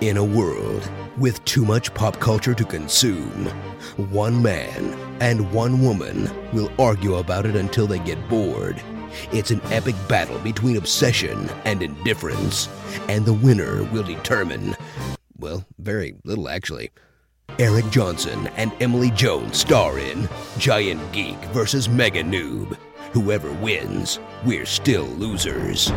In a world with too much pop culture to consume, one man and one woman will argue about it until they get bored. It's an epic battle between obsession and indifference, and the winner will determine, well, very little actually. Eric Johnson and Emily Jones star in Giant Geek versus Mega Noob. Whoever wins, we're still losers.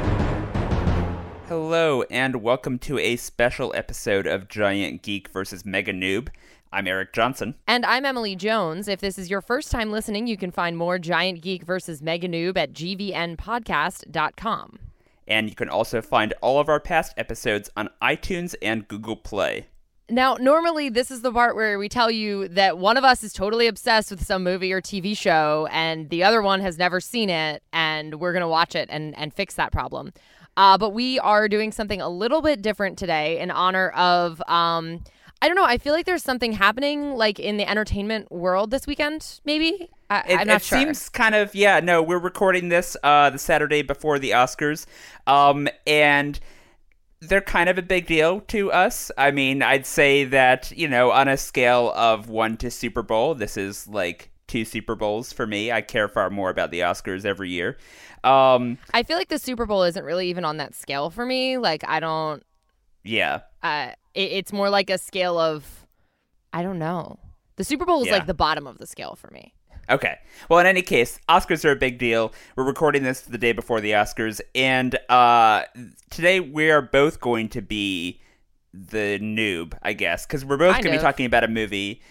Hello, and welcome to a special episode of Giant Geek versus Mega Noob. I'm Eric Johnson. And I'm Emily Jones. If this is your first time listening, you can find more Giant Geek versus Mega Noob at gvnpodcast.com. And you can also find all of our past episodes on iTunes and Google Play. Now, normally this is the part where we tell you that one of us is totally obsessed with some movie or TV show and the other one has never seen it and we're going to watch it and, and fix that problem. Uh, but we are doing something a little bit different today in honor of. Um, I don't know. I feel like there's something happening like in the entertainment world this weekend. Maybe I, It, am not it sure. seems kind of yeah. No, we're recording this uh, the Saturday before the Oscars, um, and they're kind of a big deal to us. I mean, I'd say that you know, on a scale of one to Super Bowl, this is like two Super Bowls for me. I care far more about the Oscars every year. Um, I feel like the Super Bowl isn't really even on that scale for me. Like I don't. yeah, Uh, it, it's more like a scale of. I don't know. The Super Bowl is Yeah. like the bottom of the scale for me. Okay. Well, in any case, Oscars are a big deal. We're recording this the day before the Oscars, and uh, today we are both going to be the noob, I guess, because we're both going to be talking about a movie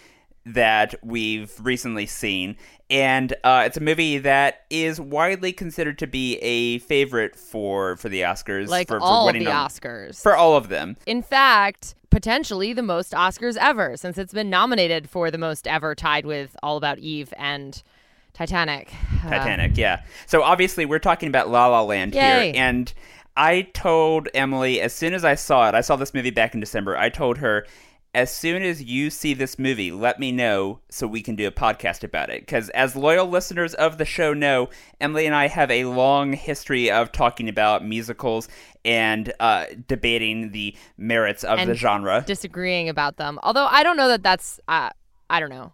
that we've recently seen, and uh, it's a movie that is widely considered to be a favorite for for the Oscars, Like for, for all of winning the Oscars. for all of them. In fact, potentially the most Oscars ever, since it's been nominated for the most ever, tied with All About Eve and Titanic. Uh, Titanic, yeah. So obviously we're talking about La La Land Yay. here, and I told Emily as soon as I saw it, I saw this movie back in December. I told her as soon as you see this movie, let me know so we can do a podcast about it. Because as loyal listeners of the show know, Emily and I have a long history of talking about musicals and uh, debating the merits of And the genre. disagreeing about them. Although I don't know that that's. Uh, I don't know.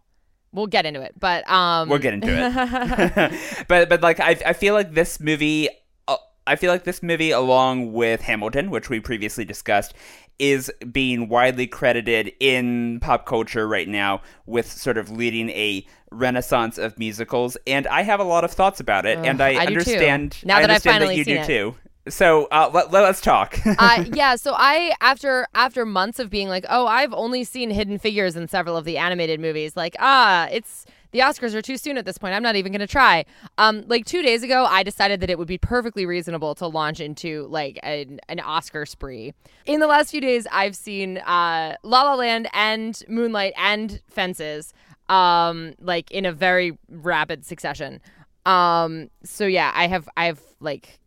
We'll get into it, but um, We'll get into it. but but like I I feel like this movie uh, I feel like this movie along with Hamilton, which we previously discussed, is being widely credited in pop culture right now with sort of leading a renaissance of musicals and I have a lot of thoughts about it and I, I understand Now I that understand finally that you do it. too. So uh, let, let, us talk. uh, yeah, so I after after months of being like, oh, I've only seen Hidden Figures in several of the animated movies. Like, ah, it's the Oscars are too soon at this point. I'm not even gonna try. Um, like two days ago, I decided that it would be perfectly reasonable to launch into like an, an Oscar spree. In the last few days, I've seen uh, La La Land and Moonlight and Fences, um, like in a very rapid succession. Um, so yeah, I have I have like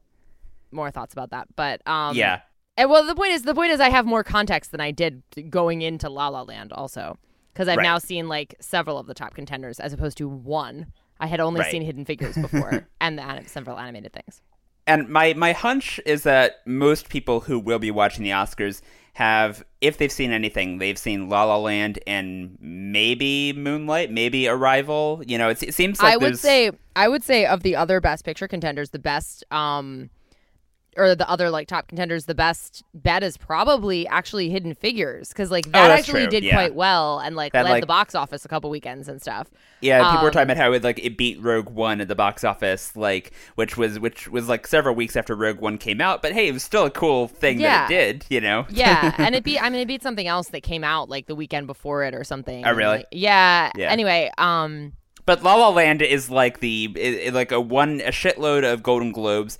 more thoughts about that, but um, yeah. and well, the point is, the point is, I have more context than I did going into La La Land, also, because I've Right. now seen like several of the top contenders as opposed to one. I had only Right. seen Hidden Figures before, and the anim- several animated things. And my, my hunch is that most people who will be watching the Oscars have, if they've seen anything, they've seen La La Land and maybe Moonlight, maybe Arrival. You know, it's, it seems like I would there's- say, I would say of the other Best Picture contenders, the best, um, or the other like top contenders, the best bet is probably actually Hidden Figures because like that Oh, actually true, did yeah. quite well and like That, led like- the box office a couple weekends and stuff. Yeah, people were Um, talking about how it like it beat Rogue One at the box office, like which was which was like several weeks after Rogue One came out. But hey, it was still a cool thing Yeah. that it did. You know? Yeah, and it beat. I mean, it beat something else that came out like the weekend before it or something. Oh, really? like- yeah. Yeah. Anyway, um, But La La Land is like the like a one a shitload of Golden Globes,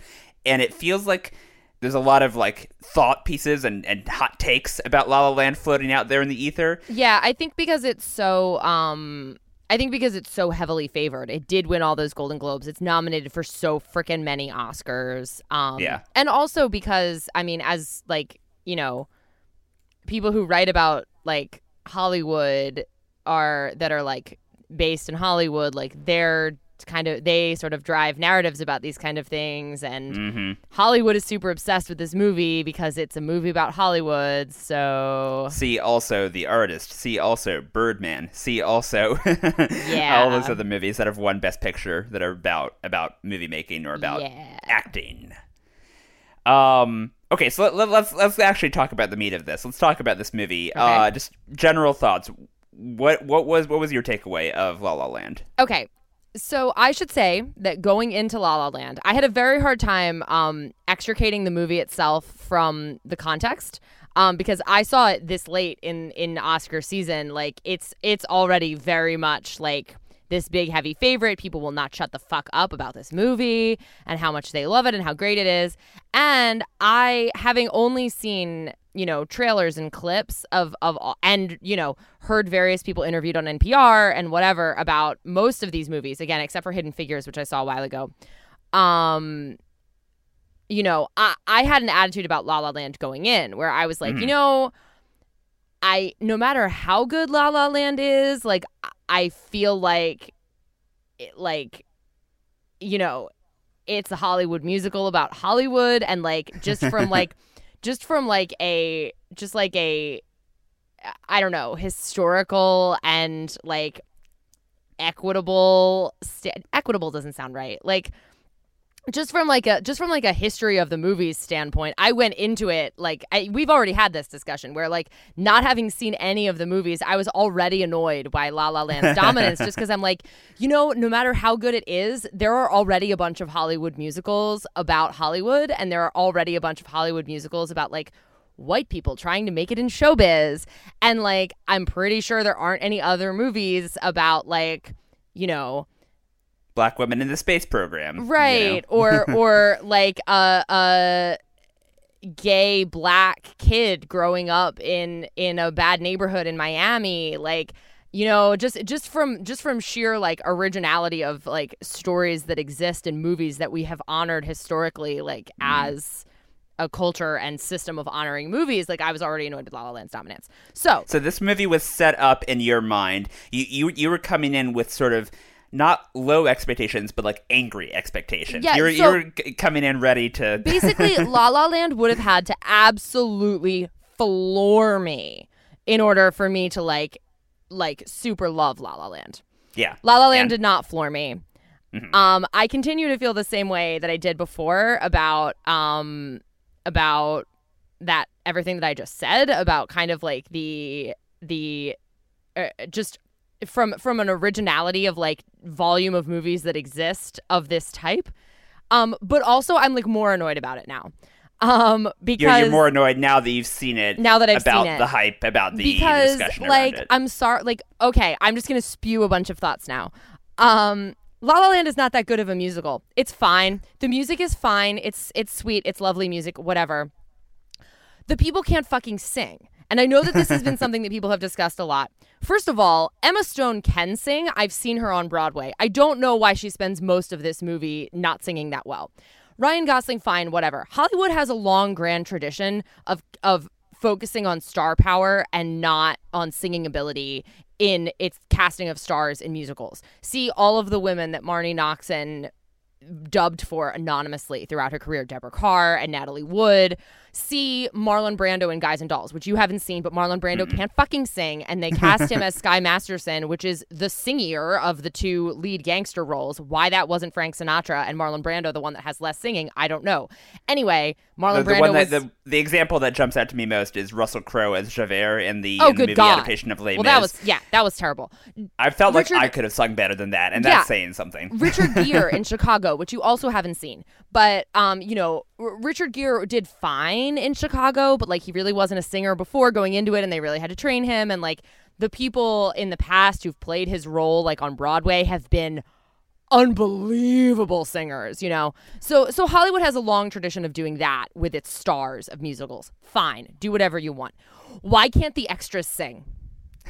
and it feels like there's a lot of like thought pieces and, and hot takes about La La Land floating out there in the ether. yeah, I think because it's so, um, I think because it's so heavily favored, it did win all those Golden Globes. It's nominated for so freaking many Oscars. Um, Yeah. and also because I mean, as like you know, people who write about like Hollywood are that are like based in Hollywood, like they're kind of they sort of drive narratives about these kind of things and hmm Hollywood is super obsessed with this movie because it's a movie about Hollywood. So See also The Artist. See also Birdman. See also Yeah. all those other movies that have won Best Picture that are about about movie making or about Yeah. acting. Um. Okay, so let, let, let's let's actually talk about the meat of this. Let's talk about this movie. Uh, just general thoughts. What what was what was your takeaway of La La Land? Okay. So I should say that going into La La Land, I had a very hard time um, extricating the movie itself from the context. Um, because I saw it this late in in Oscar season, like it's it's already very much like this big heavy favorite. People will not shut the fuck up about this movie and how much they love it and how great it is. And I, having only seen you know trailers and clips of of all- and you know heard various people interviewed on NPR and whatever about most of these movies again except for Hidden Figures which I saw a while ago. Um you know I I had an attitude about La La Land going in where I was like you know I no matter how good La La Land is like I- I feel like it, like you know it's a Hollywood musical about Hollywood and like just from like just from like a just like a I don't know historical and like equitable sta- equitable doesn't sound right. Like just from like a just from like a history of the movies standpoint i went into it like I, we've already had this discussion where like not having seen any of the movies i was already annoyed by la la land's dominance just because i'm like you know no matter how good it is there are already a bunch of hollywood musicals about hollywood and there are already a bunch of hollywood musicals about like white people trying to make it in showbiz. And like i'm pretty sure there aren't any other movies about like you know Black women in the space program. you know? right or or like a a gay black kid growing up in in a bad neighborhood in Miami like you know just just from just from sheer like originality of like stories that exist in movies that we have honored historically like mm-hmm. as a culture and system of honoring movies like I was already annoyed with La La Land's dominance so So this movie was set up in your mind. You you you were coming in with sort of not low expectations, but like angry expectations. Yeah, you're, so- you were c- coming in ready to. basically La La Land would have had to absolutely floor me in order for me to like like super love La La Land. yeah. La La Land And- did not floor me. Mhm. Um, I continue to feel the same way that I did before about um about that everything that I just said about kind of like the the uh, just from from an originality of like volume of movies that exist of this type. Um, but also I'm like more annoyed about it now. Um, because You're, you're more annoyed now that you've seen it. Now that I've about seen it. the hype, about the because discussion like. I'm sorry like okay, I'm just gonna spew a bunch of thoughts now. Um La La Land is not that good of a musical. It's fine. The music is fine. It's it's sweet. It's lovely music, whatever. The people can't fucking sing. And I know that this has been something that people have discussed a lot. First of all, Emma Stone can sing. I've seen her on Broadway. I don't know why she spends most of this movie not singing that well. Ryan Gosling, fine, whatever. Hollywood has a long, grand tradition of of focusing on star power and not on singing ability in its casting of stars in musicals. See all of the women that Marni Nixon dubbed for anonymously throughout her career Deborah Kerr and Natalie Wood. See Marlon Brando in Guys and Dolls, which you haven't seen, but Marlon Brando can't fucking sing, and they cast him as Sky Masterson, which is the singier of the two lead gangster roles. Why that wasn't Frank Sinatra and Marlon Brando, the one that has less singing, I don't know. Anyway, Marlon the, the Brando one was. that the, the example that jumps out to me most is Russell Crowe as Javert in the, Oh, in the movie God. adaptation of Les well, that was yeah, that was terrible. I felt Richard- like I could have sung better than that, and Yeah. that's saying something. Richard Gere in Chicago, which you also haven't seen. But um, you know, Richard Gere did fine in Chicago, but like he really wasn't a singer before going into it and they really had to train him and like the people in the past who've played his role like on Broadway have been unbelievable singers, you know. So so Hollywood has a long tradition of doing that with its stars of musicals. Fine, do whatever you want. Why can't the extras sing?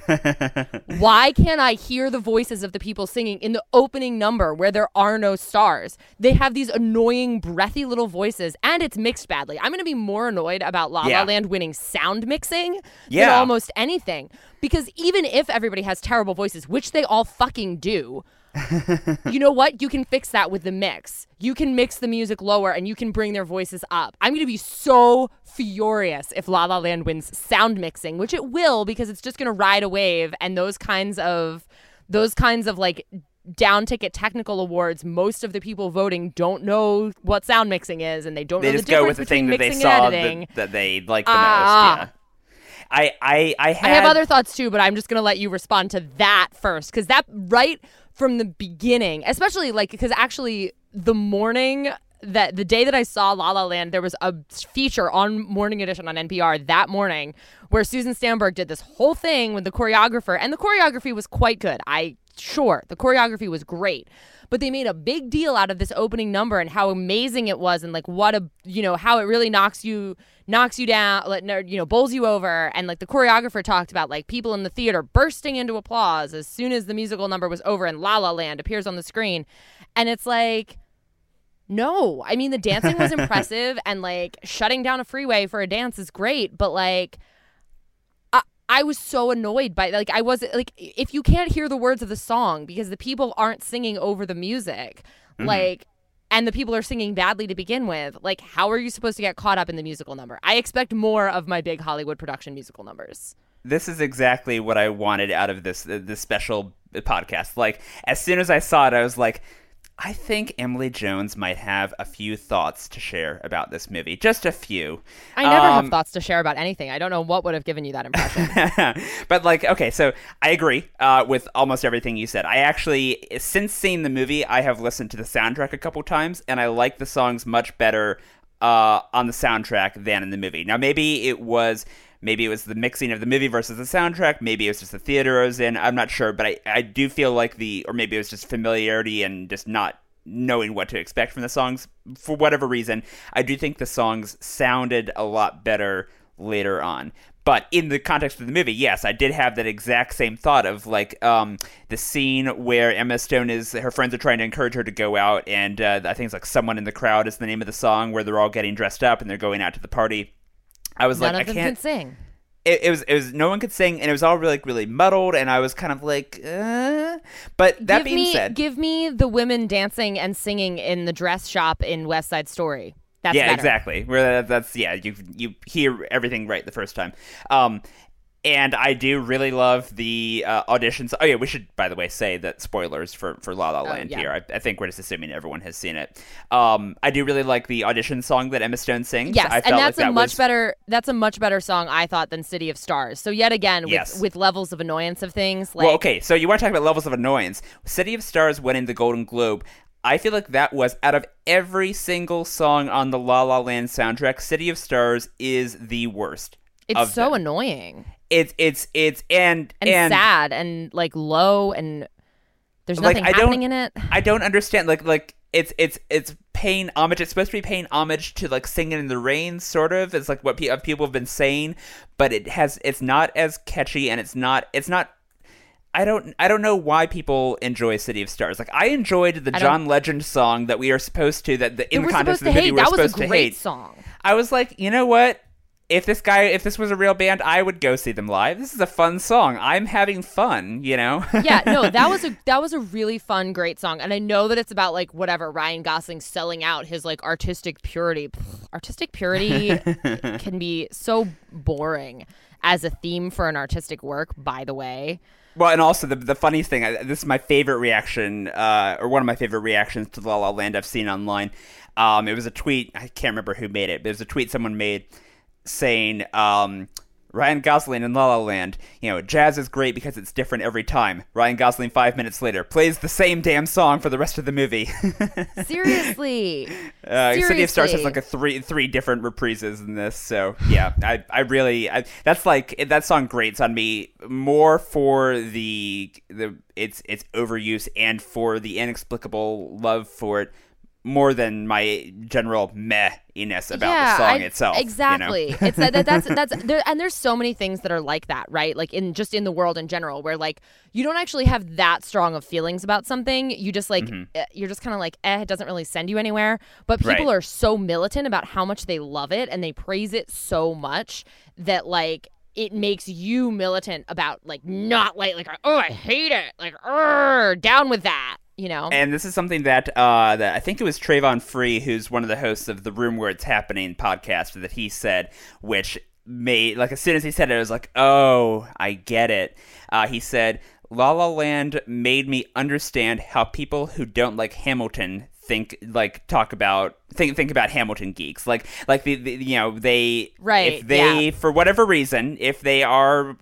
Why can't I hear the voices of the people singing in the opening number where there are no stars? They have these annoying, breathy little voices, and it's mixed badly. I'm going to be more annoyed about La Yeah. Land winning sound mixing than Yeah. almost anything. Because even if everybody has terrible voices, which they all fucking do, you know what? You can fix that with the mix. You can mix the music lower and you can bring their voices up. I'm going to be so furious if La La Land wins sound mixing, which it will because it's just going to ride a wave and those kinds of those kinds of like down ticket technical awards, most of the people voting don't know what sound mixing is and they don't they know just the go difference with the thing between that they mixing saw and editing. that, that they like the Ah. most. Yeah. I I I had I have other thoughts too, but I'm just gonna let you respond to that first, because that right from the beginning, especially like because actually the morning that the day that I saw La La Land, there was a feature on Morning Edition on NPR that morning where Susan Stamberg did this whole thing with the choreographer, and the choreography was quite good. I sure the choreography was great but they made a big deal out of this opening number and how amazing it was and like what a you know how it really knocks you knocks you down you know bowls you over and like the choreographer talked about like people in the theater bursting into applause as soon as the musical number was over and La La Land appears on the screen. And it's like no. I mean the dancing was impressive and like shutting down a freeway for a dance is great but like I, I was so annoyed by like I was like if you can't hear the words of the song because the people aren't singing over the music mm-hmm. like and the people are singing badly to begin with like how are you supposed to get caught up in the musical number I expect more of my big Hollywood production musical numbers this is exactly what I wanted out of this this special podcast. Like as soon as I saw it, I was like, I think Emily Jones might have a few thoughts to share about this movie. Just a few. I never Um, have thoughts to share about anything I don't know what would have given you that impression but like, okay, so I agree uh, with almost everything you said. I actually, since seeing the movie, I have listened to the soundtrack a couple times, and I like the songs much better uh, on the soundtrack than in the movie. Now, maybe it was. Maybe it was the mixing of the movie versus the soundtrack. Maybe it was just the theater I was in. I'm not sure, but I, I do feel like the, or maybe it was just familiarity and just not knowing what to expect from the songs. For whatever reason, I do think the songs sounded a lot better later on. But in the context of the movie, yes, I did have that exact same thought of like um, the scene where Emma Stone is her friends are trying to encourage her to go out, and uh, I think it's like "Someone in the Crowd" is the name of the song where they're all getting dressed up and they're going out to the party. I was none like, of I them can't can sing it, it was it was no one could sing and it was all really like really muddled and I was kind of like uh. but that give being me said give me the women dancing and singing in the dress shop in West Side Story that's yeah better. exactly where that, that's yeah you you hear everything right the first time um and I do really love the uh, auditions. Oh yeah, we should by the way say that spoilers for for La La Land Oh, yeah. here. I, I think we're just assuming everyone has seen it. Um, I do really like the audition song that Emma Stone sings. Yes, I and that's like a that much was- better that's a much better song I thought than City of Stars. So yet again with Yes. with levels of annoyance of things like well, okay, so you want to talk about levels of annoyance? City of Stars winning the Golden Globe. I feel like that was out of every single song on the La La Land soundtrack. City of Stars is the worst. it's so them. annoying It's it's it's and and, sad and like low and there's Like, nothing don't- happening in it. I don't understand. Like like it's it's it's paying homage. It's supposed to be paying homage to like singing in the rain, sort of. It's like what pe- people have been saying, but it has it's not as catchy and it's not it's not. I don't I don't know why people enjoy City of Stars. Like I enjoyed the I John Legend song that we are supposed to that the, in the context supposed of the to movie hate. we're That was supposed a to great hate. song. I was like, you know what? If this guy, if this was a real band, I would go see them live. This is a fun song. I'm having fun, you know. yeah, no, that was a that was a really fun, great song, and I know that it's about like whatever Ryan Gosling selling out his like artistic purity. Artistic purity can be so boring as a theme for an artistic work. By the way, Well, and also the the funny thing, I- this is my favorite reaction, uh, or one of my favorite reactions to La La Land I've seen online. Um, it was a tweet. I can't remember who made it. But it was a tweet someone made saying, um, "Ryan Gosling in La La Land. You know, jazz is great because it's different every time." Ryan Gosling, five minutes later, plays the same damn song for the rest of the movie. seriously, Uh, City of Stars has like a three three different reprises in this, so yeah, I I really I, that's like that song grates on me more for the the its its overuse and for the inexplicable love for it more than my general meh-iness about yeah, the song I- itself. you know? Exactly. it's that, that that's that's there, and there's so many things that are like that, right? Like in just in the world in general, where like you don't actually have that strong of feelings about something. You just like eh, you're just kind of like, eh, it doesn't really send you anywhere. But people Mm-hmm. Right. are so militant about how much they love it and they praise it so much that like it makes you militant about like not like like oh I hate it like "Urgh, down with that you know. And this is something that uh, that I think it was Travon Free, who's one of the hosts of the Room Where It's Happening podcast, that he said, which made like as soon as he said it, I was like, oh, I get it. Uh, he said, La La Land made me understand how people who don't like Hamilton think like talk about think think about Hamilton geeks like like the, the you know they Right, if they yeah. for whatever reason if they are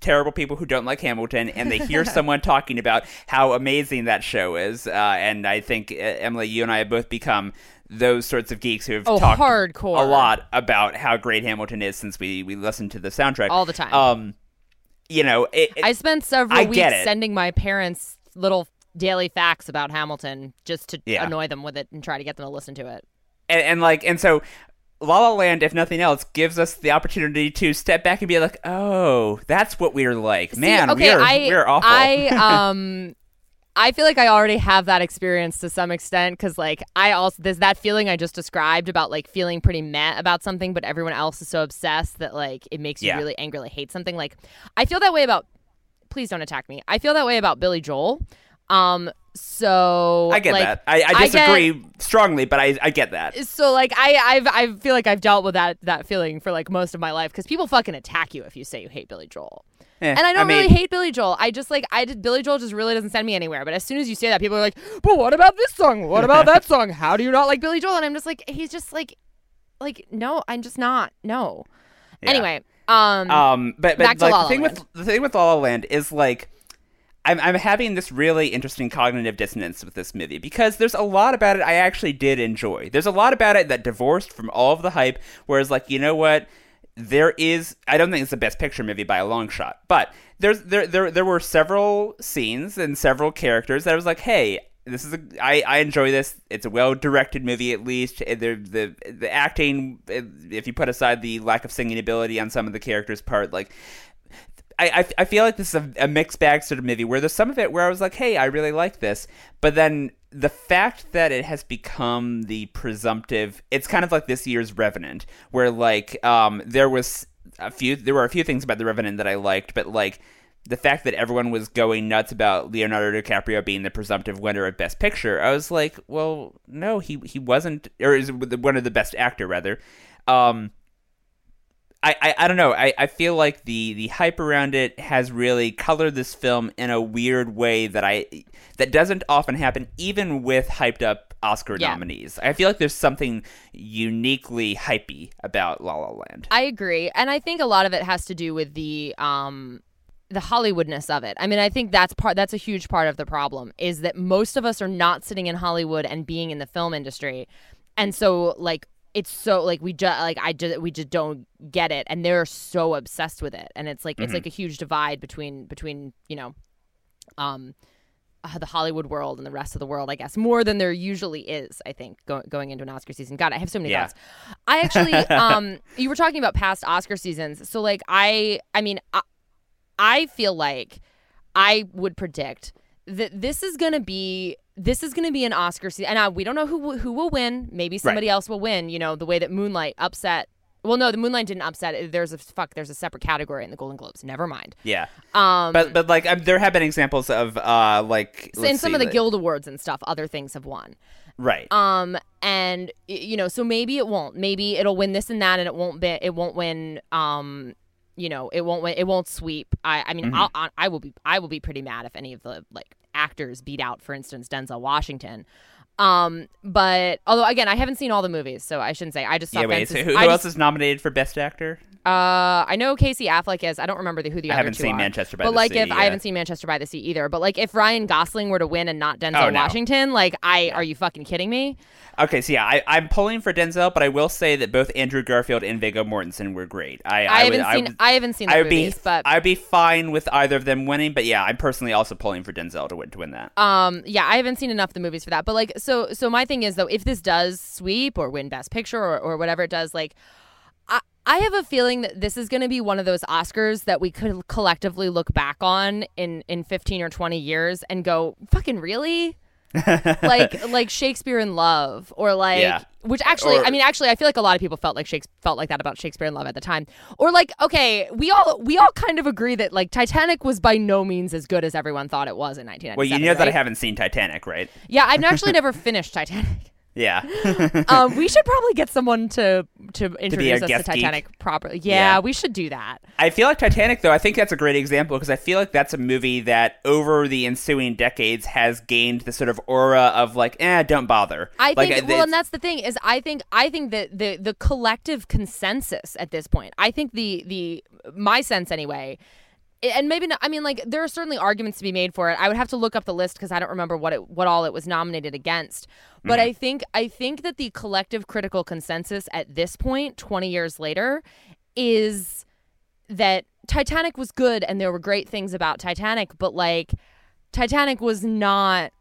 terrible people who don't like Hamilton and they hear someone talking about how amazing that show is uh, and I think uh, Emily you and I have both become those sorts of geeks who have Oh, talked hardcore. a lot about how great Hamilton is since we we listened to the soundtrack All the time. um you know it, it- I spent several I weeks sending my parents little daily facts about Hamilton just to Yeah. annoy them with it and try to get them to listen to it. and, and like and so La La Land, if nothing else, gives us the opportunity to step back and be like, "Oh, that's what we're like, man. See, okay, we're I, we're awful." I um I feel like I already have that experience to some extent because like I also there's that feeling I just described about like feeling pretty meh about something, but everyone else is so obsessed that like it makes you Yeah. really angrily hate something. Like I feel that way about. Please don't attack me. I feel that way about Billy Joel. Um. So I get like, that. I, I I get- disagree strongly, but I I get that. so like I I've I feel like I've dealt with that that feeling for like most of my life because people fucking attack you if you say you hate Billy Joel. Eh, And I don't mean, really hate Billy Joel. I just like I did Billy Joel just really doesn't send me anywhere. But as soon as you say that, people are like, "But what about this song? What about that song? How do you not like Billy Joel?" And I'm just like, he's just like, like no, I'm just not. No. Yeah. Anyway, um, Um, but but like the thing with the thing with La La Land is like. I'm, I'm having this really interesting cognitive dissonance with this movie because there's a lot about it I actually did enjoy. There's a lot about it that divorced from all of the hype, whereas like you know what, there is I don't think it's the best picture movie by a long shot, but there's there there there were several scenes and several characters that I was like, hey, this is a I, I enjoy this. It's a well directed movie at least. The the the acting, if you put aside the lack of singing ability on some of the characters' part, like I, I, feel like this is a, a mixed bag sort of movie where there's some of it where I was like, hey, I really like this, but then the fact that it has become the presumptive, it's kind of like this year's Revenant, where like um there was a few, there were a few things about the Revenant that I liked, but like the fact that everyone was going nuts about Leonardo DiCaprio being the presumptive winner of Best Picture, I was like, well, no, he he wasn't, or is one of the best actor rather. Um, I, I, I don't know. I, I feel like the, the hype around it has really colored this film in a weird way that I that doesn't often happen, even with hyped up Oscar Yeah. nominees. I feel like there's something uniquely hypey about La La Land. I agree, and I think a lot of it has to do with the um the Hollywoodness of it. I mean, I think that's part that's a huge part of the problem is that most of us are not sitting in Hollywood and being in the film industry. And so like it's so like we just like I just we just don't get it and they're so obsessed with it and it's like it's like a huge divide between between, you know, um uh, the Hollywood world and the rest of the world, I guess, more than there usually is. I think go- going into an Oscar season. God, I have so many Yeah. thoughts. I actually, um, you were talking about past Oscar seasons, so like I, I mean, I, I feel like I would predict that this is gonna be this is gonna be an Oscar season, and uh, we don't know who will- who will win. Maybe somebody else will win. You know, the way that Moonlight upset. Well, no, the Moonlight didn't upset. There's a fuck. There's a separate category in the Golden Globes. Never mind. Yeah, Um, but but like um, there have been examples of uh like in some see, of the like- Guild Awards and stuff, other things have won. right. Um, and you know, so maybe it won't. Maybe it'll win this and that, and it won't be. It won't win. Um, you know, it won't win. It won't sweep. I. I mean, Mm-hmm. I'll, I, I will be. I will be pretty mad if any of the like actors beat out, for instance, Denzel Washington. Um, but although again, I haven't seen all the movies, so I shouldn't say. I just saw yeah, wait. Fences. So who, I who just- else is nominated for Best Actor? uh, I know Casey Affleck is. I don't remember the, who the I other haven't two seen are. Manchester by but the like, Sea, if yeah. I haven't seen Manchester by the Sea either, but like, if Ryan Gosling were to win and not Denzel Oh, no. Washington, like, I are you fucking kidding me? Okay, so yeah, I, I'm pulling for Denzel, but I will say that both Andrew Garfield and Viggo Mortensen were great. I, I, would, haven't I seen. would- I haven't seen the I would movies, be, but I'd be fine with either of them winning. But yeah, I'm personally also pulling for Denzel to win to win that. um, yeah, I haven't seen enough of the movies for that. But like, so so so my thing is though, if this does sweep or win Best Picture or or whatever it does, like. I, I have a feeling that this is going to be one of those Oscars that we could collectively look back on in, in 15 or 20 years and go, fucking really? like like Shakespeare in Love or like Yeah. Which actually, Or- I mean, actually, I feel like a lot of people felt like Shakespeare felt like that about Shakespeare in Love at the time. Or like, okay, we all we all kind of agree that like Titanic was by no means as good as everyone thought it was in 1997. Well, you know that I haven't seen Titanic, right? Yeah, I've actually never finished Titanic. Yeah. Um, we should probably get someone to to introduce us to guest geek. Titanic properly. Yeah, Yeah. we should do that. I feel like Titanic, though, I think that's a great example because I feel like that's a movie that over the ensuing decades has gained the sort of aura of like, eh, don't bother. I like, think uh, well, and that's the thing is I think I think that the the collective consensus at this point. I think the the my sense anyway. And maybe not, I mean, like there are certainly arguments to be made for it. I would have to look up the list because I don't remember what it, what all it was nominated against. But Mm-hmm. I think I think that the collective critical consensus at this point, twenty years later, is that Titanic was good and there were great things about Titanic, but like Titanic was not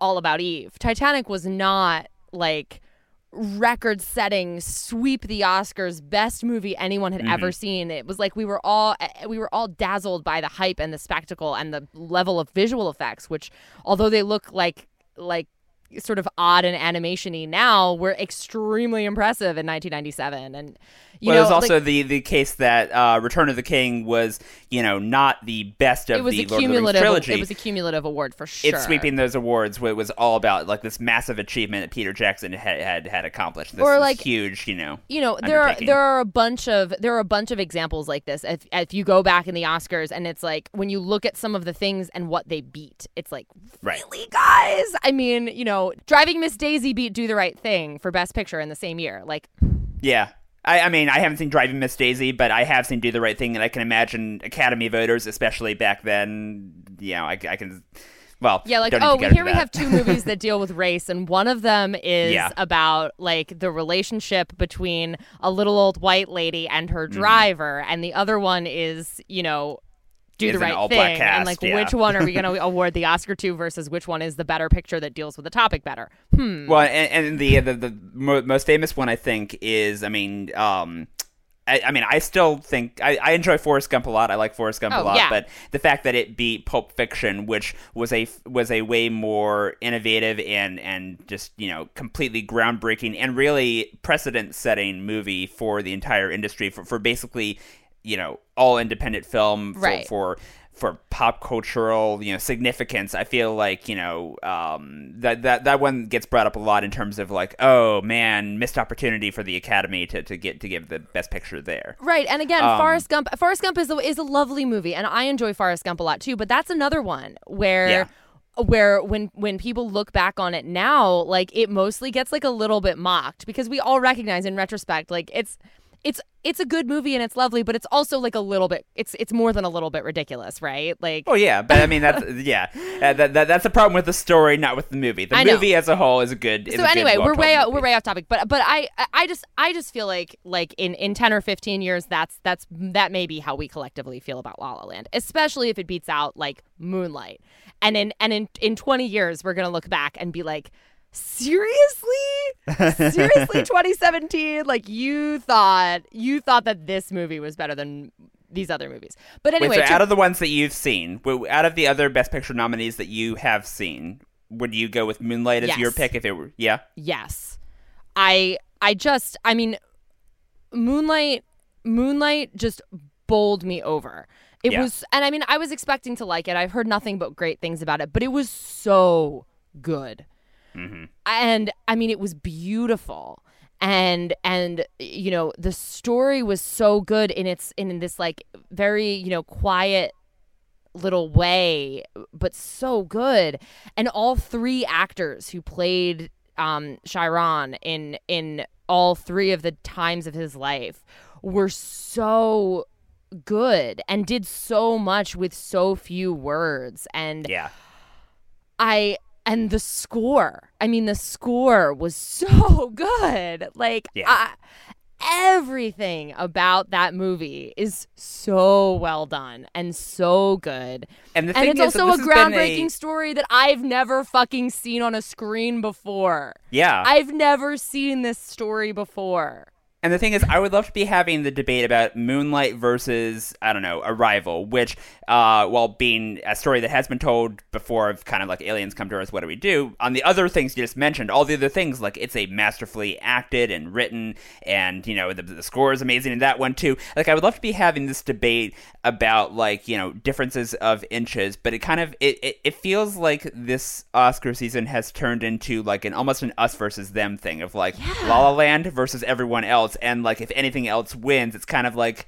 all about Eve. Titanic was not like record setting sweep the Oscars best movie anyone had ever seen. It was like we were all eh, we were all dazzled by the hype and the spectacle and the level of visual effects which although they look like like sort of odd and animation-y now were extremely impressive in 1997 and you well, know it was also like, the, the case that uh, Return of the King was, you know, not the best of it was the a Lord of the Rings cumulative trilogy. it was a cumulative award for sure it's sweeping those awards it was all about like this massive achievement that Peter Jackson had had, had accomplished. This, Or, like, huge, you know. you know there are there are a bunch of there are a bunch of examples like this if if you go back in the Oscars and it's like when you look at some of the things and what they beat it's like Right. really guys I mean you know driving Miss Daisy beat Do the Right Thing for best picture in the same year like Yeah. I, I mean, I haven't seen Driving Miss Daisy, but I have seen Do the Right Thing, and I can imagine Academy voters, especially back then. You know, I, I can. Well, yeah like oh here we have two movies that deal with race and one of them is Yeah. about like the relationship between a little old white lady and her Mm-hmm. driver and the other one is you know do the right thing and like yeah. which one are we going to award the oscar to versus which one is the better picture that deals with the topic better hmm Well, and, and the, the the most famous one I think is, I mean, um, I, I mean, I still think I, I enjoy Forrest Gump a lot. I like Forrest Gump Oh, a lot, yeah. but the fact that it beat Pulp Fiction, which was a was a way more innovative and and just you know completely groundbreaking and really precedent setting movie for the entire industry for for basically you know all independent film for, Right. for for pop cultural you know significance i feel like you know um that that that one gets brought up a lot in terms of like oh man missed opportunity for the academy to, to get to give the best picture there Right, and again, Um, Forrest Gump. Forrest Gump is a, is a lovely movie, and I enjoy Forrest Gump a lot too. But that's another one where. Yeah. Where when when people look back on it now, like it mostly gets like a little bit mocked because we all recognize in retrospect, like it's it's it's a good movie and it's lovely, but it's also like a little bit it's it's more than a little bit ridiculous, right? Like oh yeah but i mean that's yeah uh, that, that that's a problem with the story not with the movie the movie as a whole is a good is so a good, anyway, we're way movie. we're way off topic, but but I I- I just I just feel like like in in ten or fifteen years, that's that's that may be how we collectively feel about La La Land, especially if it beats out like Moonlight, and in and in in twenty years, we're gonna look back and be like. Seriously? Seriously 2017 like you thought you thought that this movie was better than these other movies. But anyway, Wait, so to- out of the ones that you've seen out of the other best picture nominees that you have seen would you go with moonlight as your pick if it were yeah Yes. I I just I mean Moonlight Moonlight just bowled me over. It Yeah. was and I mean I was expecting to like it. I've heard nothing but great things about it, but it was so good. And I mean it was beautiful. And and you know, the story was so good in its in this like very, you know, quiet little way, but so good. And all three actors who played um, Chiron in in all three of the times of his life were so good and did so much with so few words. And yeah I and the score. I mean, the score was so good. Like, Yeah. I, everything about that movie is so well done and so good. and the And it's is also a this has been groundbreaking story that I've never fucking seen on a screen before. yeah I've never seen this story before. And the thing is, I would love to be having the debate about Moonlight versus, I don't know, Arrival, which, uh, while being a story that has been told before of kind of like aliens come to Earth, what do we do? On the other things you just mentioned, all the other things, like it's a masterfully acted and written, and, you know, the, the score is amazing in that one too. Like, I would love to be having this debate about, like, you know, differences of inches, but it kind of, it, it, it feels like this Oscar season has turned into, like, an almost an us versus them thing of, like, Yeah. La La Land versus everyone else, and like if anything else wins, it's kind of like,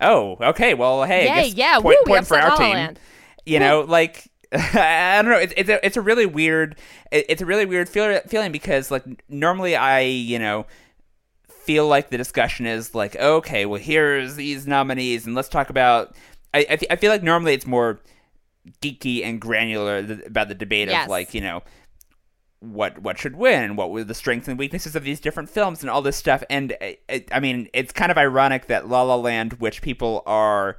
oh, okay, well, hey, I guess yeah, point, woo, point for our team. Land. You know, like I don't know, it's it's a, it's a really weird, it's a really weird feel, feeling because like normally I, you know. Feel like the discussion is like, okay, well, here's these nominees, and let's talk about. I I, fe- I feel like normally it's more geeky and granular th- about the debate Yes. of like, you know, what what should win, and what were the strengths and weaknesses of these different films, and all this stuff. And uh, it, I mean, it's kind of ironic that La La Land, which people are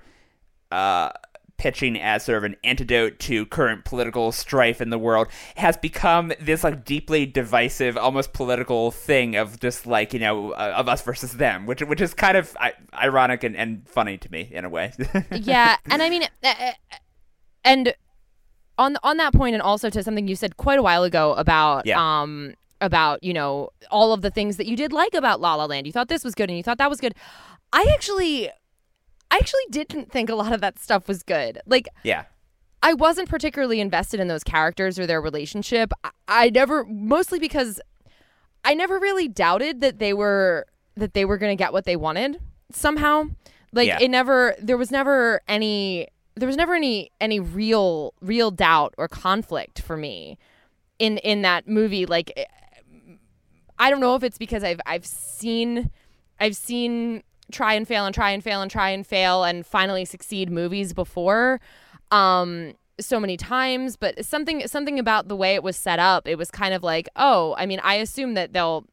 uh, pitching as sort of an antidote to current political strife in the world, has become this like deeply divisive, almost political thing of just like you know uh, of us versus them, which which is kind of I- ironic and, and funny to me in a way. yeah, and I mean, uh, uh, and on on that point, and also to something you said quite a while ago about Yeah. um about you know all of the things that you did like about La La Land. You thought this was good, and you thought that was good. I actually, I actually didn't think a lot of that stuff was good. Like yeah. I wasn't particularly invested in those characters or their relationship. I, I never, mostly because I never really doubted that they were that they were going to get what they wanted somehow. Like Yeah. it never, there was never any, there was never any any real real doubt or conflict for me in in that movie. Like eh, I don't know if it's because I've I've seen I've seen try and fail and try and fail and try and fail and finally succeed movies before um so many times but something something about the way it was set up it was kind of like oh i mean i assume that they'll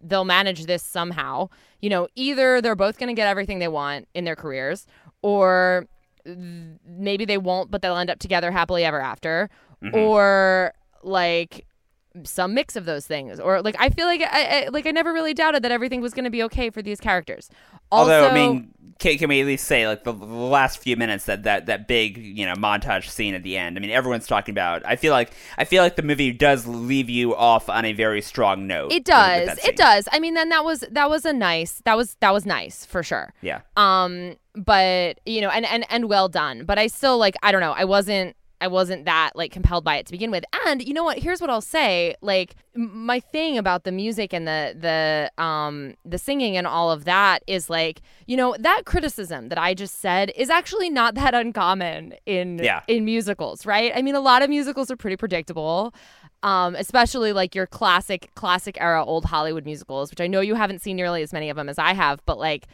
they'll manage this somehow you know either they're both going to get everything they want in their careers or maybe they won't but they'll end up together happily ever after. Mm-hmm. Or like some mix of those things or like i feel like i, I like i never really doubted that everything was going to be okay for these characters also, Although I mean, can, can we at least say like the, the last few minutes that, that that big you know montage scene at the end? I mean, everyone's talking about. I feel like I feel like the movie does leave you off on a very strong note. it does it does i mean then that was that was a nice that was that was nice for sure Yeah. um but you know and and and well done but i still like i don't know i wasn't i wasn't that like compelled by it to begin with. And you know what? Here's what i'll say. Like my thing about the music and the the um the singing and all of that is like you know that criticism that i just said is actually not that uncommon in Yeah. in musicals right? I mean a lot of musicals are pretty predictable um, especially like your classic classic era old hollywood musicals which i know you haven't seen nearly as many of them as i have but like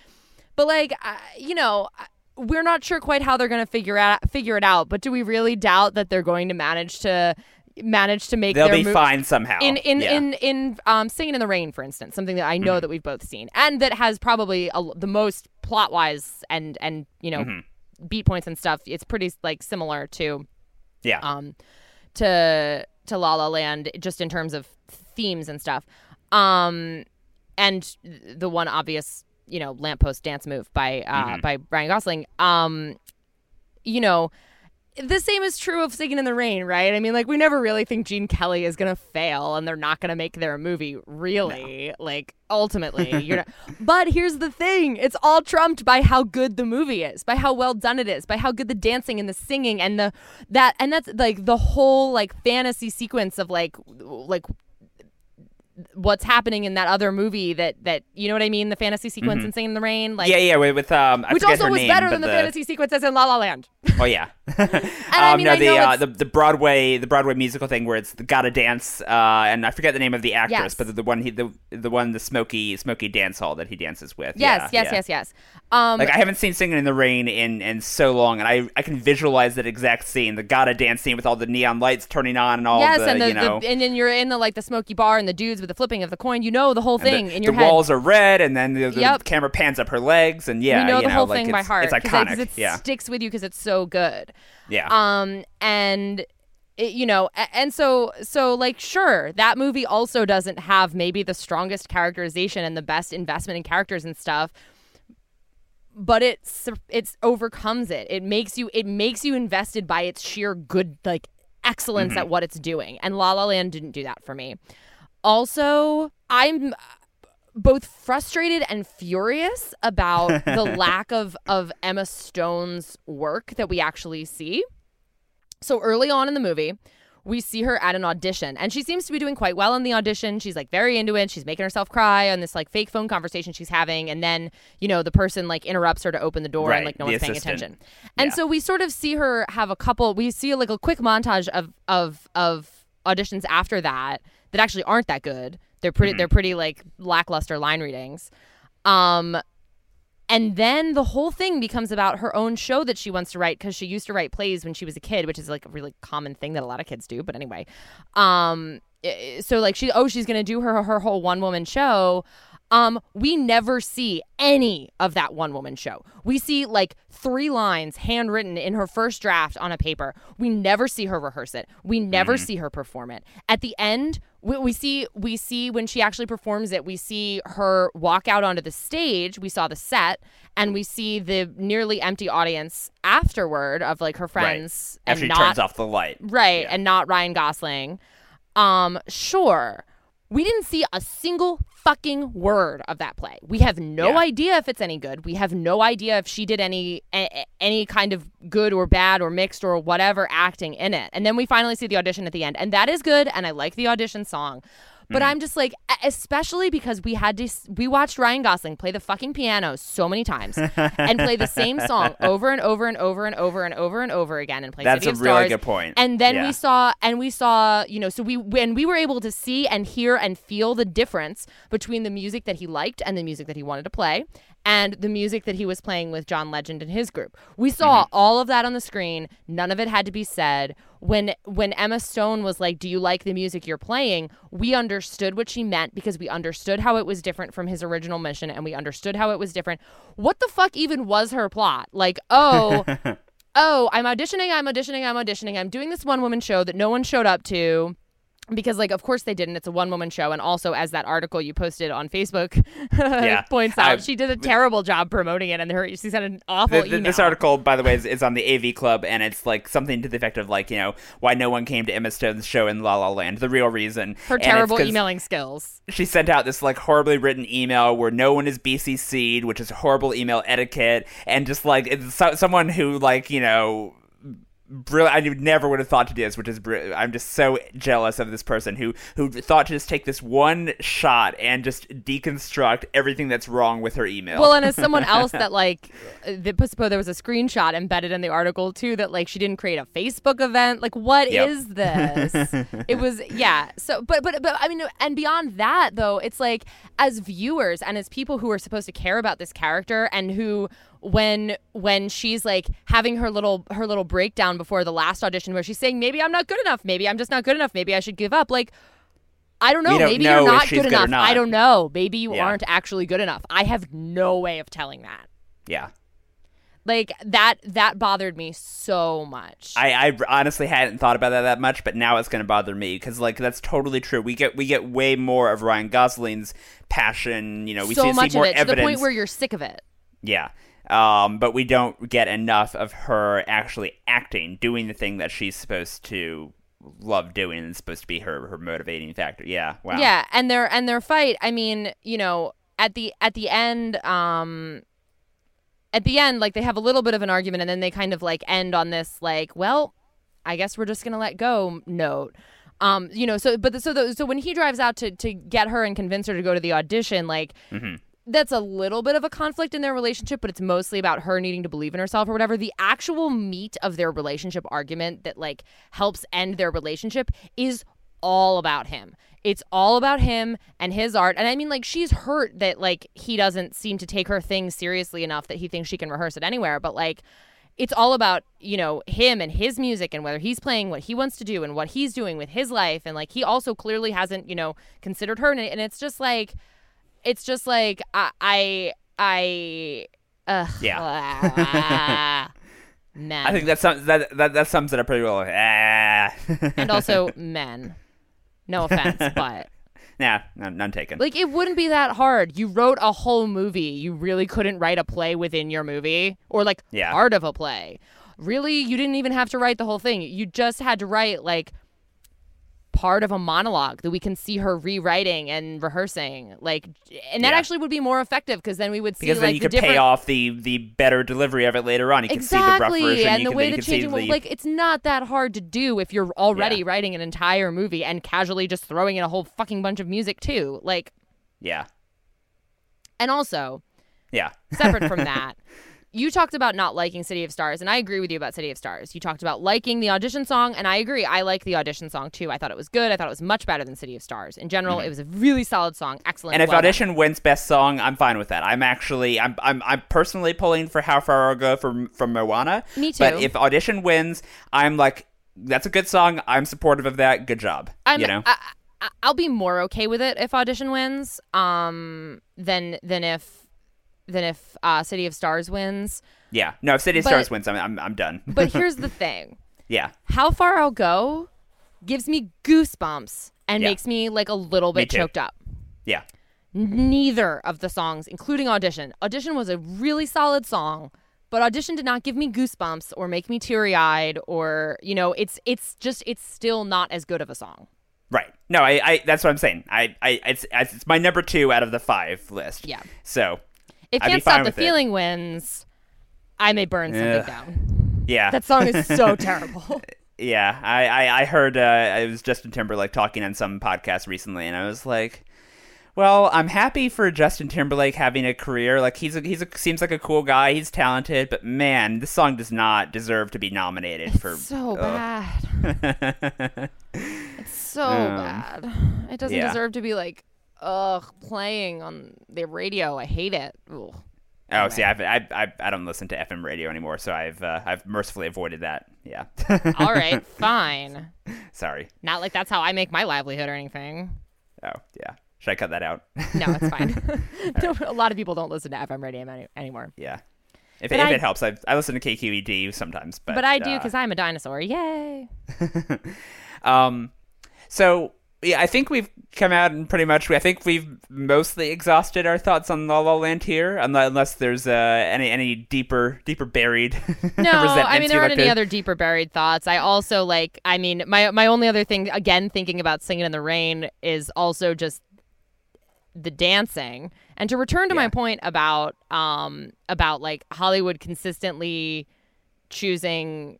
but like, I- you know, we're not sure quite how they're going to figure out figure it out. But do we really doubt that they're going to manage to manage to make They'll be fine somehow. in in Yeah. in in um, Singing in the Rain, for instance, something that I Mm-hmm. know that we've both seen and that has probably a, the most plot wise and and you know Mm-hmm. beat points and stuff. It's pretty like similar to yeah. um to to La La Land just in terms of themes and stuff. Um and the one obvious, you know, lamppost dance move by uh by Ryan Gosling. Um you know, the same is true of Singing in the Rain, right? I mean, like we never really think Gene Kelly is gonna fail, and they're not gonna make their movie. Really, like ultimately, you're. Not, but here's the thing: it's all trumped by how good the movie is, by how well done it is, by how good the dancing and the singing and the that and that's like the whole like fantasy sequence of like like what's happening in that other movie that that you know what I mean, the fantasy sequence in Singing in the Rain, like yeah, yeah, with, um, I which also was name, better than the, fantasy sequences in La La Land. Oh yeah. I um, mean, no, the, uh, the the Broadway the Broadway musical thing where it's gotta dance, uh, and I forget the name of the actress, Yes. but the, the one he the the one the smoky smoky dance hall that he dances with. Yes, Yeah, yes, yeah. yes, yes. Um, Like I haven't seen Singing in the Rain in in so long, and I I can visualize that exact scene, the gotta dance scene with all the neon lights turning on and all yes, the, and the, you know. the and then you're in the like the smoky bar and the dudes with the flipping of the coin. You know the whole and the- thing in the your head. walls are red, and then the, the Yep. camera pans up her legs, and yeah, you know you the whole like, thing by it's- heart It's 'cause it- iconic. it yeah, sticks with you because it's so good. Yeah. Um, and it, you know and so so like sure that movie also doesn't have maybe the strongest characterization and the best investment in characters and stuff but it's it's overcomes it it makes you it makes you invested by its sheer good like excellence Mm-hmm. at what it's doing and la la land didn't do that for me also i'm both frustrated and furious about the lack of of Emma Stone's work that we actually see. So early on in the movie, we see her at an audition and she seems to be doing quite well in the audition. She's like very into it. She's making herself cry on this like fake phone conversation she's having and then, you know, the person like interrupts her to open the door Right, and like no one's paying attention. And Yeah. so we sort of see her have a couple we see like a quick montage of of of auditions after that that actually aren't that good. They're pretty Mm-hmm. they're pretty like lackluster line readings. Um and then the whole thing becomes about her own show that she wants to write because she used to write plays when she was a kid, which is like a really common thing that a lot of kids do. But anyway, um, so like she, oh, she's gonna do her her whole one woman show. Um, we never see any of that one woman show. We see like three lines handwritten in her first draft on a paper. We never see her rehearse it. We never see her perform it. At the end, we, we see we see when she actually performs it. We see her walk out onto the stage. We saw the set, and we see the nearly empty audience afterward of like her friends Right, After she not turns off the light. right Yeah. and not Ryan Gosling. Um, sure. We didn't see a single fucking word of that play. We have no Yeah. idea if it's any good. We have no idea if she did any a- any kind of good or bad or mixed or whatever acting in it. And then we finally see the audition at the end, and that is good. And I like the audition song. But mm-hmm. I'm just like, especially because we had to, we watched Ryan Gosling play the fucking piano so many times and play the same song over and over and over and over and over and over again and play That's City a of really Stars. good point. And then Yeah. we saw, and we saw, you know, so we when we were able to see and hear and feel the difference between the music that he liked and the music that he wanted to play, and the music that he was playing with John Legend and his group. We saw Mm-hmm. all of that on the screen. None of it had to be said. When when Emma Stone was like, "Do you like the music you're playing?" We understood what she meant because we understood how it was different from his original mission, and we understood how it was different. What the fuck even was her plot? Like, oh oh, I'm auditioning, I'm auditioning, I'm auditioning. I'm doing this one woman show that no one showed up to. Because, like, of course they didn't. It's a one woman show. And also, as that article you posted on Facebook points out, I- she did a terrible job promoting it. And her, she sent an awful Th- th- email. this article, by the way, is, is on the AV Club, and it's like something to the effect of like, you know, why no one came to Emma Stone's show in La La Land. The real reason. her And terrible emailing skills. She sent out this like horribly written email where no one is BCC'd, which is horrible email etiquette, and just like it's so- someone who like you know. Brilliant. I never would have thought to do this, which is br- I'm just so jealous of this person who who thought to just take this one shot and just deconstruct everything that's wrong with her email. Well, and as someone else that like, the, suppose there was a screenshot embedded in the article too that like she didn't create a Facebook event. Like, what is Yep. this? it was yeah. So, but but but I mean, and beyond that though, it's like as viewers and as people who are supposed to care about this character and who when when she's like having her little her little breakdown before the last audition where she's saying maybe I'm not good enough, maybe I'm just not good enough, maybe I should give up. Like I don't know. Don't Maybe know you're not good good enough. not. I don't know. Maybe you Yeah. aren't actually good enough. I have no way of telling that. yeah. Like that that bothered me so much. I, I honestly hadn't thought about that that much, but now it's going to bother me because like that's totally true. We get we get way more of Ryan Gosling's passion. You know, we so see, much see more of it to evidence. the point where you're sick of it. yeah, um, but we don't get enough of her actually acting, doing the thing that she's supposed to love doing and supposed to be her her motivating factor. Yeah, wow. Yeah, and their and their fight. I mean, you know, at the at the end, um, at the end, like they have a little bit of an argument, and then they kind of like end on this, like, well, I guess we're just gonna let go note. Um, you know, so but the, so the, so when he drives out to to get her and convince her to go to the audition, like. That's a little bit of a conflict in their relationship, but it's mostly about her needing to believe in herself or whatever. The actual meat of their relationship argument that like helps end their relationship is all about him. It's all about him and his art. And I mean, like, she's hurt that, like, he doesn't seem to take her thing seriously enough that he thinks she can rehearse it anywhere. But, like, it's all about, you know, him and his music and whether he's playing what he wants to do and what he's doing with his life. And, like, he also clearly hasn't, you know, considered her. And, it's just like, it's just like, I, I, I, ugh. Yeah. men. I think that sums that that, that sums it up pretty well. Ah. and also men. No offense, but nah, none, none taken. like it wouldn't be that hard. You wrote a whole movie. You really couldn't write a play within your movie or like Yeah. part of a play. Really, you didn't even have to write the whole thing. You just had to write like part of a monologue that we can see her rewriting and rehearsing. Like and that Yeah. actually would be more effective because then we would see because like then you the could different pay off the the better delivery of it later on. You can see the rough exactly version, and the can, way the you changing the, like it's not that hard to do if you're already Yeah. writing an entire movie and casually just throwing in a whole fucking bunch of music too like yeah, and also yeah, separate from that you talked about not liking city of stars and i agree with you about city of stars you talked about liking the audition song and i agree i like the audition song too i thought it was good i thought it was much better than city of stars in general it was a really solid song excellent Mm-hmm. And if well done. audition wins best song, I'm fine with that. I'm actually I'm I'm I'm personally pulling for How Far I'll Go from from Moana. Me too. But if audition wins, I'm like that's a good song. I'm supportive of that. Good job. I'm, you know. I, I, I'll be more okay with it if audition wins, um, than than if than if uh, City of Stars wins. yeah. No, if City of but- Stars wins, I'm I'm, I'm done. But here's the thing: yeah. how far I'll go gives me goosebumps and Yeah. makes me like a little bit choked up. Yeah. Neither of the songs, including audition, audition was a really solid song. But audition did not give me goosebumps or make me teary eyed or you know it's it's just it's still not as good of a song. Right. No, I, I that's what I'm saying. I, I it's it's my number two out of the five list. Yeah. So If I'd Can't Stop the with it. Feeling wins, I may burn something Ugh. down. yeah. That song is so terrible. Yeah, I, I, I heard uh, it was Justin Timberlake talking on some podcast recently, and I was like, "Well, I'm happy for Justin Timberlake having a career. Like he's a, he's a, seems like a cool guy. He's talented, but man, this song does not deserve to be nominated for. so ugh. bad. It's so Um, bad. It doesn't yeah. deserve to be like, ugh, playing on the radio. I hate it. Ugh. oh, see, I've, I, I I don't listen to FM radio anymore, so I've uh, I've mercifully avoided that. Yeah, All right, fine. sorry. Not like that's how I make my livelihood or anything. Oh, yeah. Should I cut that out? No, it's fine. No, a lot of people don't listen to FM radio any- anymore. yeah. If, But if I- it helps, I, I listen to KQED sometimes, but But I do uh, because I'm a dinosaur. Yay. Um, so yeah, I think we've come out and pretty much. I think we've mostly exhausted our thoughts on La La Land here, unless, there's uh, any any deeper deeper buried. No, I mean there aren't like any to- other deeper buried thoughts. I also like. I mean, my my only other thing, again, thinking about singing in the rain, is also just the dancing. And to return to my point about um about like Hollywood consistently choosing,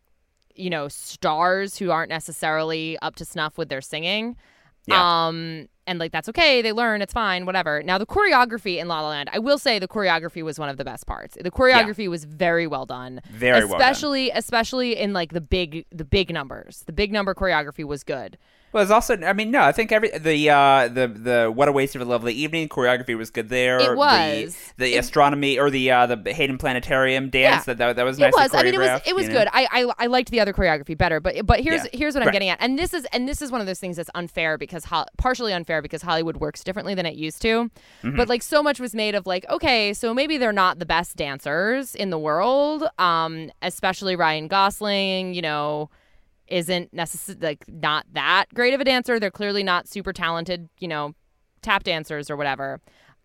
you know, stars who aren't necessarily up to snuff with their singing. Yeah. Um and like that's okay, they learn, it's fine, whatever. Now the choreography in La La Land, I will say the choreography was one of the best parts. The choreography was very well done. Very well done. especially especially in like the big the big numbers. The big number choreography was good. Well, it's also. I mean, no. I think every the uh the the what a waste of a lovely evening choreography was good there. It was. the, the It- astronomy or the uh the Hayden Planetarium dance Yeah. that that, that was nice. It was. I mean, it was. It was know? good. I, I I liked the other choreography better. But but here's Yeah. here's what I'm Right. getting at. And this is and this is one of those things that's unfair because ho- partially unfair because Hollywood works differently than it used to. Mm-hmm. But like so much was made of like okay, so maybe they're not the best dancers in the world. Um, especially Ryan Gosling. You know. Isn't necessarily like not that great of a dancer. They're clearly not super talented, you know, tap dancers or whatever.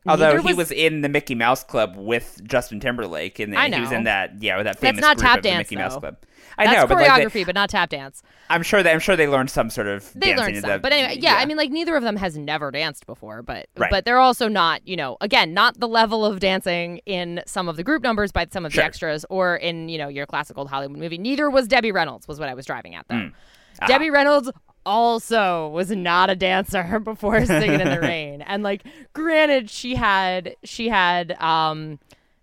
Although he was in the Mickey Mouse Club with Justin Timberlake, and he was in that yeah with that famous That's not group tap dance, Mickey Mouse. Club. I That's know, but like choreography, they, but not tap dance. I'm sure that I'm sure they learned some sort of They dancing learned some, but anyway, yeah, I mean, like neither of them has never danced before, but Right. but they're also not, you know, again, not the level of dancing in some of the group numbers by some of Sure. the extras or in you know your classic old Hollywood movie. Neither was Debbie Reynolds, was what I was driving at though. Mm. Debbie Reynolds also was not a dancer before singing in the rain, and like, granted, she had she had um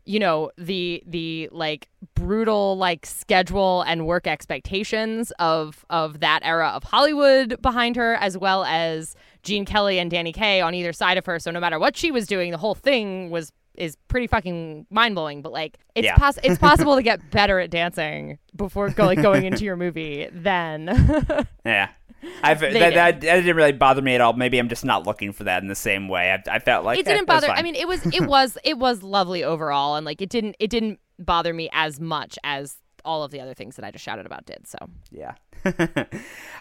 you know the the like brutal like schedule and work expectations of of that era of Hollywood behind her as well as Gene Kelly and Danny Kaye on either side of her so no matter what she was doing the whole thing was is pretty fucking mind-blowing but like it's Yeah. poss- it's possible to get better at dancing before go- like going into your movie than yeah. I've, that, They that, did. that didn't really bother me at all. Maybe I'm just not looking for that in the same way. I, I felt like it eh, didn't that's bother. I mean, it was it was it was lovely overall, and like it didn't it didn't bother me as much as all of the other things that I just shouted about did. So Yeah. uh,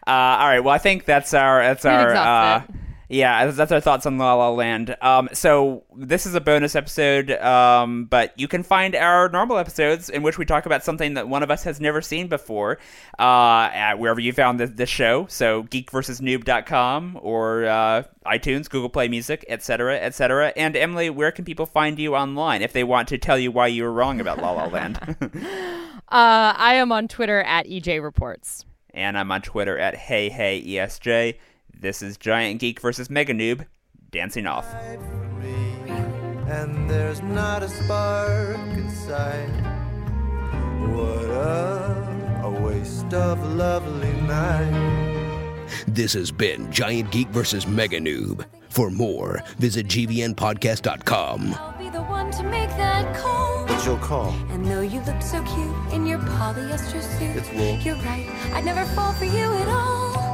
all right. Well, I think that's our that's We've our uh. Yeah that's- our thoughts on La La Land. Um, so this is a bonus episode, um, but you can find our normal episodes in which we talk about something that one of us has never seen before uh, at wherever you found this, this show. So geekversusnoob.com or uh, iTunes, Google Play Music, etc., etc. And Emily, where can people find you online if they want to tell you why you were wrong about La La Land? uh, I am on Twitter at EJ Reports. and I'm on Twitter at Hey Hey ESJ. This is Giant Geek versus Mega Noob dancing off. and there's not a spark inside. What a, a waste of lovely night. This has been Giant Geek versus Mega Noob. For more, visit gvnpodcast.com. I'll be the one to make that call. What's your call? And though you look so cute in your polyester suit, It's wool. You're right, I'd never fall for you at all.